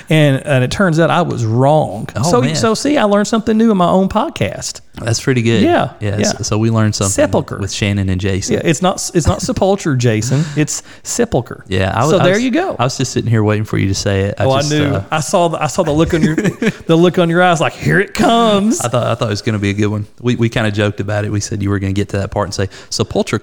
[SPEAKER 3] And, and it turns out I was wrong.
[SPEAKER 1] Oh,
[SPEAKER 3] so,
[SPEAKER 1] man.
[SPEAKER 3] so see, I learned something new in my own podcast.
[SPEAKER 1] That's pretty good.
[SPEAKER 3] Yeah,
[SPEAKER 1] Yeah.
[SPEAKER 3] yeah.
[SPEAKER 1] So we learned something
[SPEAKER 3] Sepulcher.
[SPEAKER 1] with Shannon and Jason.
[SPEAKER 3] Yeah, it's not it's not sepulcher, Jason. It's sepulcher.
[SPEAKER 1] Yeah. I,
[SPEAKER 3] so there
[SPEAKER 1] was-
[SPEAKER 3] you go.
[SPEAKER 1] I was just sitting here waiting for you to say it. I
[SPEAKER 3] oh,
[SPEAKER 1] just,
[SPEAKER 3] I knew.
[SPEAKER 1] uh,
[SPEAKER 3] I saw the I saw the look on your the look on your eyes. Like here it comes.
[SPEAKER 1] I thought I thought it was going to be a good one. We, we kind of joked about it. We said you were going to get to that part and say sepulcher.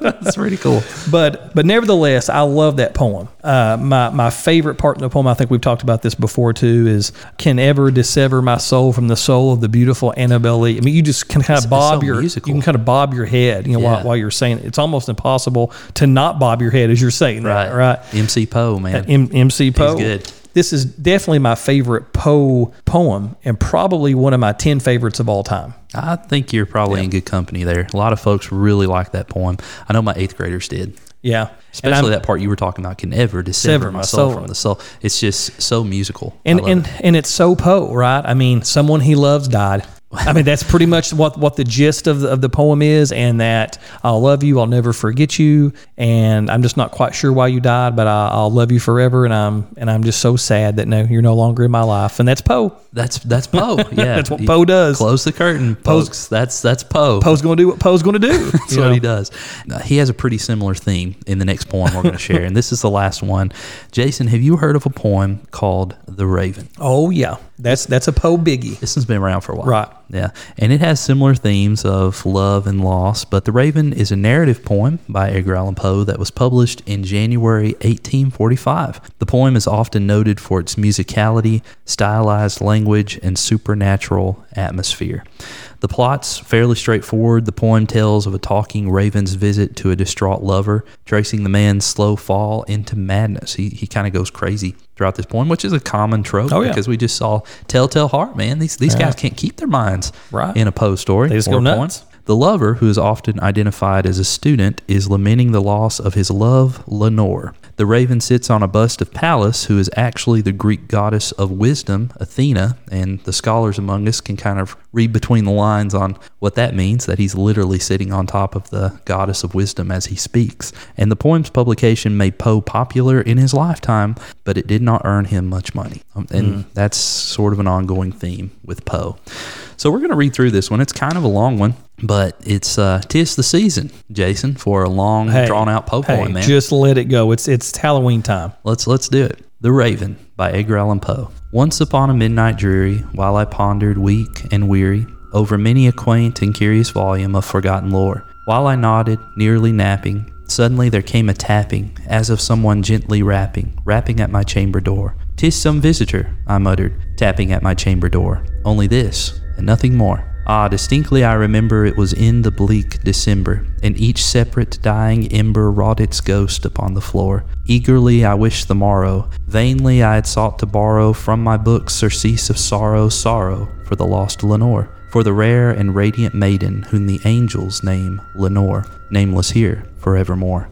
[SPEAKER 1] That's pretty cool.
[SPEAKER 3] But but nevertheless, I love that poem. Uh, my my favorite part in the poem, I think we've talked about this before too, is can ever dissever my soul from the soul of the beautiful Annabel Lee. I mean, you just can kind of
[SPEAKER 1] it's
[SPEAKER 3] bob
[SPEAKER 1] so
[SPEAKER 3] your
[SPEAKER 1] musical.
[SPEAKER 3] you can kind of bob your head, you know,
[SPEAKER 1] Yeah.
[SPEAKER 3] while, while you're saying it. It's almost impossible to not bob your head as you're saying
[SPEAKER 1] Right.
[SPEAKER 3] that, right?
[SPEAKER 1] MC Poe, man.
[SPEAKER 3] Uh, M- MC Poe.
[SPEAKER 1] good.
[SPEAKER 3] This is definitely my favorite Poe poem and probably one of my 10 favorites of all time.
[SPEAKER 1] I think you're probably in good company there. A lot of folks really like that poem. I know my eighth graders did.
[SPEAKER 3] Yeah.
[SPEAKER 1] Especially that part you were talking about can ever dissever
[SPEAKER 3] Sever
[SPEAKER 1] my
[SPEAKER 3] my
[SPEAKER 1] soul,
[SPEAKER 3] soul.
[SPEAKER 1] from the soul. It's just so musical.
[SPEAKER 3] And and
[SPEAKER 1] it.
[SPEAKER 3] and it's so Poe, right? I mean, someone he loves died. I mean, that's pretty much what what the gist of the, of the poem is, and that I'll love you, I'll never forget you, and I'm just not quite sure why you died, but I, I'll love you forever, and I'm and I'm just so sad that no, you're no longer in my life, and that's Poe.
[SPEAKER 1] that's that's Poe. Yeah,
[SPEAKER 3] That's what Poe does.
[SPEAKER 1] Close the curtain,
[SPEAKER 3] Poe's-
[SPEAKER 1] folks. That's that's Poe.
[SPEAKER 3] Poe's going to do what Poe's going to do.
[SPEAKER 1] That's what he does. Uh, he has a pretty similar theme in the next poem we're going to share, and this is the last one. Jason, have you heard of a poem called "The Raven"?
[SPEAKER 3] Oh yeah, that's that's a Poe biggie.
[SPEAKER 1] This one's been around for a while.
[SPEAKER 3] Right.
[SPEAKER 1] Yeah. And it has similar themes of love and loss, but The Raven is a narrative poem by Edgar Allan Poe that was published in January 1845. The poem is often noted for its musicality, stylized language, and supernatural atmosphere. The plot's fairly straightforward. The poem tells of a talking raven's visit to a distraught lover, tracing the man's slow fall into madness. He, he kind of goes crazy throughout this poem, which is a common trope
[SPEAKER 3] Oh, yeah.
[SPEAKER 1] because we just saw Telltale Heart, man. These these guys can't keep their minds
[SPEAKER 3] Right.
[SPEAKER 1] in a Poe story.
[SPEAKER 3] They just go
[SPEAKER 1] a poem. The lover, who is often identified as a student, is lamenting the loss of his love, Lenore. The raven sits on a bust of Pallas, who is actually the Greek goddess of wisdom, Athena, and the scholars among us can kind of read between the lines on what that means that he's literally sitting on top of the goddess of wisdom as he speaks. And the poem's publication made Poe popular in his lifetime, but it did not earn him much money. Um, and that's sort of an ongoing theme with Poe. So we're going to read through this one. It's kind of a long one, but it's uh, tis the season, Jason, for a long,
[SPEAKER 3] Hey,
[SPEAKER 1] drawn out Poe
[SPEAKER 3] hey,
[SPEAKER 1] poem, man.
[SPEAKER 3] just let it go. It's it's Halloween time.
[SPEAKER 1] Let's let's do it. The Raven by Edgar Allan Poe. Once upon a midnight dreary, while I pondered weak and weary over many a quaint and curious volume of forgotten lore, while I nodded, nearly napping, suddenly there came a tapping, as of someone gently rapping, rapping at my chamber door. "'Tis some visitor," I muttered, tapping at my chamber door. Only this, and nothing more. Ah, distinctly I remember it was in the bleak December, and each separate dying ember wrought its ghost upon the floor. Eagerly I wished the morrow, vainly I had sought to borrow from my books surcease of sorrow, sorrow for the lost Lenore, for the rare and radiant maiden whom the angels name Lenore, nameless here forevermore.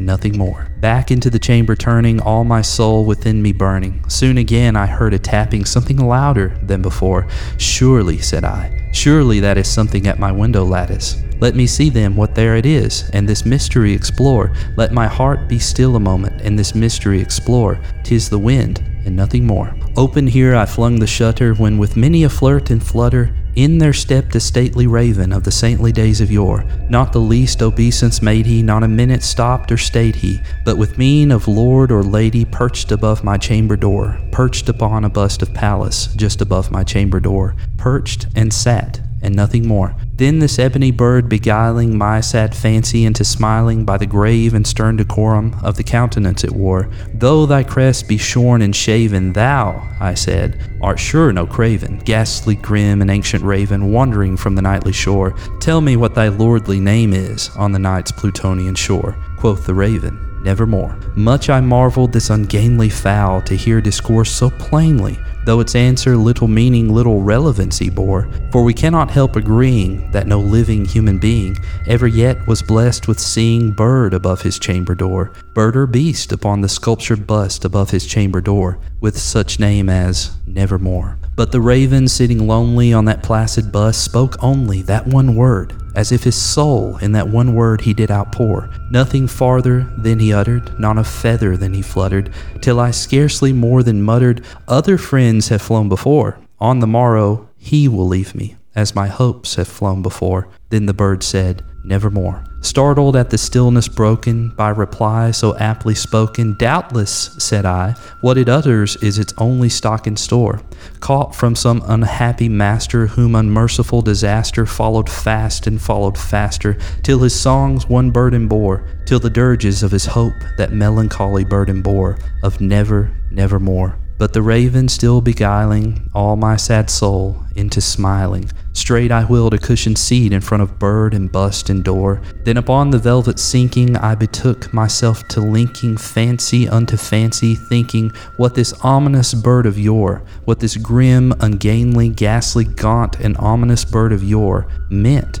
[SPEAKER 1] and nothing more. Back into the chamber turning, all my soul within me burning. Soon again I heard a tapping, something louder than before. Surely, said I, surely that is something at my window lattice. Let me see then what there it is, and this mystery explore. Let my heart be still a moment, and this mystery explore. Tis the wind, and nothing more. Open here I flung the shutter, when with many a flirt and flutter, in there stepped a stately raven of the saintly days of yore. Not the least obeisance made he, not a minute stopped or stayed he, but with mien of lord or lady perched above my chamber door, perched upon a bust of Pallas just above my chamber door, perched and sat, and nothing more. Then this ebony bird beguiling my sad fancy into smiling by the grave and stern decorum of the countenance it wore. Though thy crest be shorn and shaven, thou, I said, art sure no craven, ghastly grim and ancient raven, wandering from the nightly shore. Tell me what thy lordly name is on the night's Plutonian shore. Quoth the raven, Nevermore. Much I marveled this ungainly fowl to hear discourse so plainly, though its answer little meaning, little relevancy bore. For we cannot help agreeing that no living human being ever yet was blessed with seeing bird above his chamber door, bird or beast upon the sculptured bust above his chamber door, with such name as Nevermore. But the raven sitting lonely on that placid bust spoke only that one word, as if his soul in that one word he did outpour. Nothing farther than he uttered, not a feather than he fluttered, till I scarcely more than muttered, Other friends have flown before. On the morrow he will leave me, as my hopes have flown before. Then the bird said, Nevermore. Startled at the stillness broken by reply so aptly spoken, doubtless, said I, what it utters is its only stock in store, caught from some unhappy master whom unmerciful disaster followed fast and followed faster, till his songs one burden bore, till the dirges of his hope that melancholy burden bore, of never, nevermore. But the raven still beguiling all my sad soul into smiling. Straight I wheeled a cushioned seat in front of bird and bust and door. Then upon the velvet sinking, I betook myself to linking fancy unto fancy, thinking what this ominous bird of yore, what this grim, ungainly, ghastly, gaunt, and ominous bird of yore meant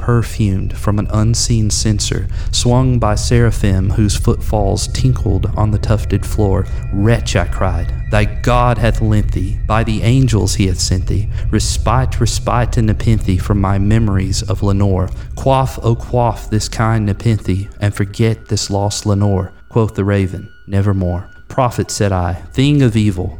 [SPEAKER 1] perfumed from an unseen censer, swung by seraphim whose footfalls tinkled on the tufted floor. Wretch, I cried, thy God hath lent thee, by the angels he hath sent thee, respite, respite, and nepenthe from my memories of Lenore. Quaff, O quaff this kind nepenthe, and forget this lost Lenore. Quoth the raven, nevermore. Prophet, said I, thing of evil,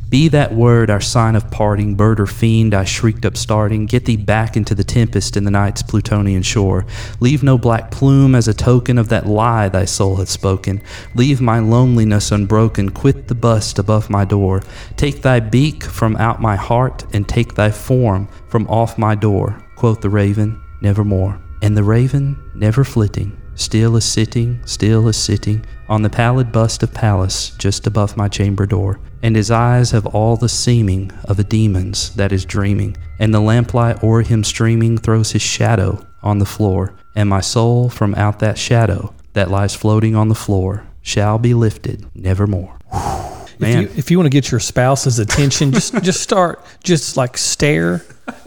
[SPEAKER 1] Be that word our sign of parting, bird or fiend, I shrieked up starting. Get thee back into the tempest in the night's Plutonian shore. Leave no black plume as a token of that lie thy soul hath spoken. Leave my loneliness unbroken. Quit the bust above my door. Take thy beak from out my heart, and take thy form from off my door. Quoth the raven, nevermore. And the raven, never flitting, still is sitting, still is sitting on the pallid bust of Pallas just above my chamber door, and his eyes have all the seeming of a demon's that is dreaming, and the lamplight o'er him streaming throws his shadow on the floor, and my soul from out that shadow that lies floating on the floor shall be lifted nevermore. Man,
[SPEAKER 3] If you, if you want to get your spouse's attention, just just start just like stare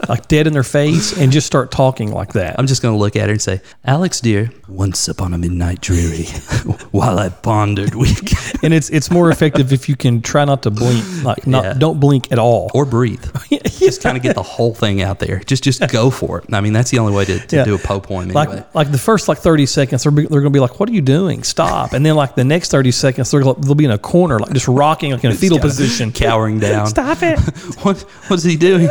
[SPEAKER 3] like dead in their face and just start talking like that.
[SPEAKER 1] I'm just going to look at her and say, Alex, dear, once upon a midnight dreary, while I pondered weak,
[SPEAKER 3] and it's it's more effective if you can try not to blink, like not
[SPEAKER 1] Yeah.
[SPEAKER 3] don't blink at all.
[SPEAKER 1] or breathe. just kind of get the whole thing out there. Just just go for it. I mean, that's the only way to, to
[SPEAKER 3] Yeah.
[SPEAKER 1] do a po poem
[SPEAKER 3] like
[SPEAKER 1] anyway.
[SPEAKER 3] like the first like 30 seconds they're, they're going to be like what are you doing stop and then like the next 30 seconds they're, gonna- they'll be in a corner like just rocking like in a fetal position
[SPEAKER 1] cowering down.
[SPEAKER 3] stop it
[SPEAKER 1] what what's he doing?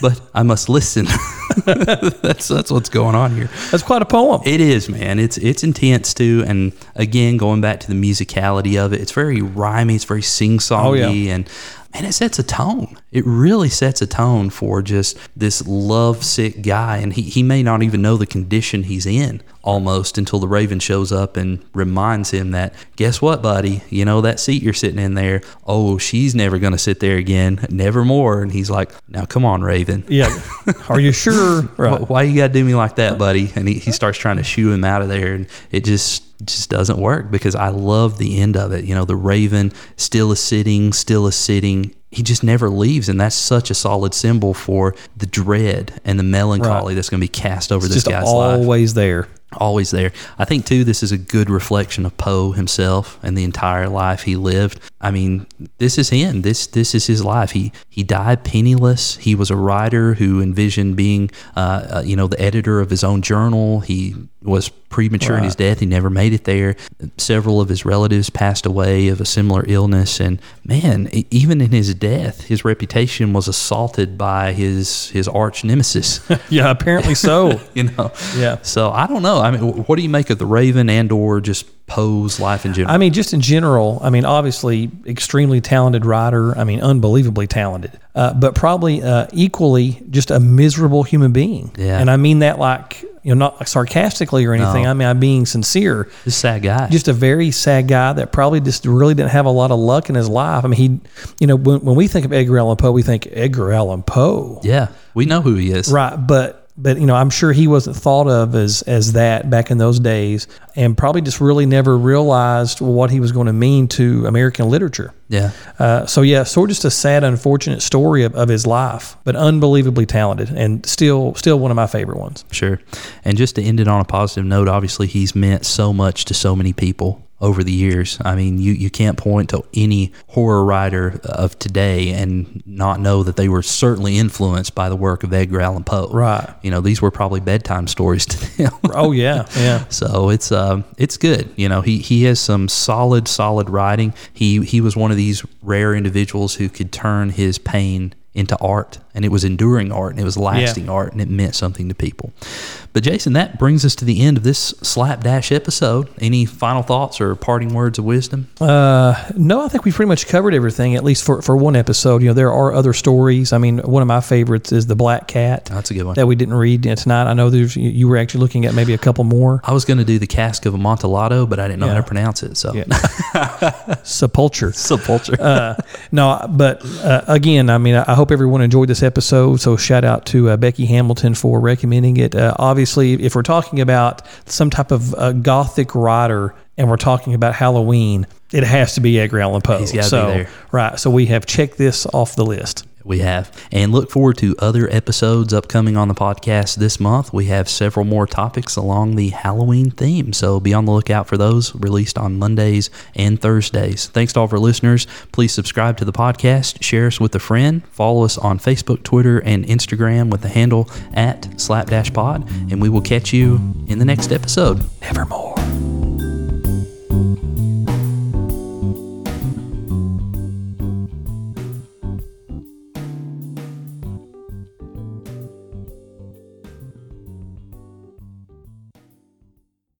[SPEAKER 1] But I must listen. that's that's what's going on here.
[SPEAKER 3] that's quite a poem
[SPEAKER 1] It is, man. It's it's intense too, and again, going back to the musicality of it, it's very rhymey, it's very sing songy,
[SPEAKER 3] Oh, yeah.
[SPEAKER 1] and and it sets a tone. It really sets a tone for just this love sick guy, and he he may not even know the condition he's in almost until the Raven shows up and reminds him that guess what, buddy? You know that seat you're sitting in there. Oh, she's never gonna sit there again, never more. And he's like, now come on, Raven.
[SPEAKER 3] yeah are you sure right.
[SPEAKER 1] Wh- Why you gotta do me like that, buddy? And he, he starts trying to shoo him out of there, and it just just doesn't work because I love the end of it. You know, the Raven still is sitting, still is sitting. He just never leaves, and that's such a solid symbol for the dread and the melancholy
[SPEAKER 3] Right.
[SPEAKER 1] that's going to be cast over this
[SPEAKER 3] just
[SPEAKER 1] guy's life
[SPEAKER 3] always there
[SPEAKER 1] always there. I think too this is a good reflection of Poe himself and the entire life he lived. I mean, this is him. This this is his life. He he died penniless. He was a writer who envisioned being, uh, uh, you know, the editor of his own journal. He was premature in his death. He never made it there. Several of his relatives passed away of a similar illness, and man, even in his death, his reputation was assaulted by his his arch nemesis.
[SPEAKER 3] yeah apparently so
[SPEAKER 1] you know.
[SPEAKER 3] Yeah.
[SPEAKER 1] So I don't know. I mean, what do you make of the Raven and or just Poe's life in general?
[SPEAKER 3] I mean, just in general, I mean, obviously, extremely talented writer. I mean, unbelievably talented, uh, but probably uh, equally just a miserable human being.
[SPEAKER 1] Yeah.
[SPEAKER 3] And I mean that like, you know, not sarcastically or anything.
[SPEAKER 1] No.
[SPEAKER 3] I mean, I'm being sincere.
[SPEAKER 1] This sad guy.
[SPEAKER 3] Just a very sad guy that probably just really didn't have a lot of luck in his life. I mean, he, you know, when, when we think of Edgar Allan Poe, we think Edgar Allan Poe.
[SPEAKER 1] yeah, we know who he is.
[SPEAKER 3] Right, but but you know, I'm sure he wasn't thought of as as that back in those days, and probably just really never realized what he was going to mean to American literature.
[SPEAKER 1] Yeah.
[SPEAKER 3] Uh, so yeah, sort of just a sad, unfortunate story of, of his life, but unbelievably talented, and still still one of my favorite ones.
[SPEAKER 1] Sure. And just to end it on a positive note, obviously he's meant so much to so many people over the years. I mean, you, you can't point to any horror writer of today and not know that they were certainly influenced by the work of Edgar Allan Poe.
[SPEAKER 3] Right.
[SPEAKER 1] You know, these were probably bedtime stories to them.
[SPEAKER 3] Oh yeah, yeah.
[SPEAKER 1] So it's um it's good. You know, he he has some solid solid writing. He he was one of these rare individuals who could turn his pain into art and it was enduring art and it was lasting art and it meant something to people. But Jason, that brings us to the end of this slapdash episode. Any final thoughts or parting words of wisdom?
[SPEAKER 3] Uh, no, I think we pretty much covered everything, at least for, for one episode. You know, there are other stories. I mean, one of my favorites is the Black Cat.
[SPEAKER 1] That's a good one.
[SPEAKER 3] That we didn't read tonight. I know there's you, were actually looking at maybe a couple more.
[SPEAKER 1] I was going to do the cask of Amontillado, but I didn't know how to pronounce it. So
[SPEAKER 3] Sepulture.
[SPEAKER 1] sepulture.
[SPEAKER 3] uh, no, but uh, again, I mean, I I hope everyone enjoyed this episode. So shout out to uh, Becky Hamilton for recommending it. Uh, obviously, if we're talking about some type of uh, gothic writer and we're talking about Halloween, it has to be Edgar Allan Poe.
[SPEAKER 1] He's be
[SPEAKER 3] so,
[SPEAKER 1] there.
[SPEAKER 3] Right. So we have checked this off the list.
[SPEAKER 1] We have. And look forward to other episodes upcoming on the podcast this month. We have several more topics along the Halloween theme. So be on the lookout for those released on Mondays and Thursdays. Thanks to all of our listeners. Please subscribe to the podcast, share us with a friend, follow us on Facebook, Twitter, and Instagram with the handle at slapdash pod. And we will catch you in the next episode.
[SPEAKER 3] Nevermore.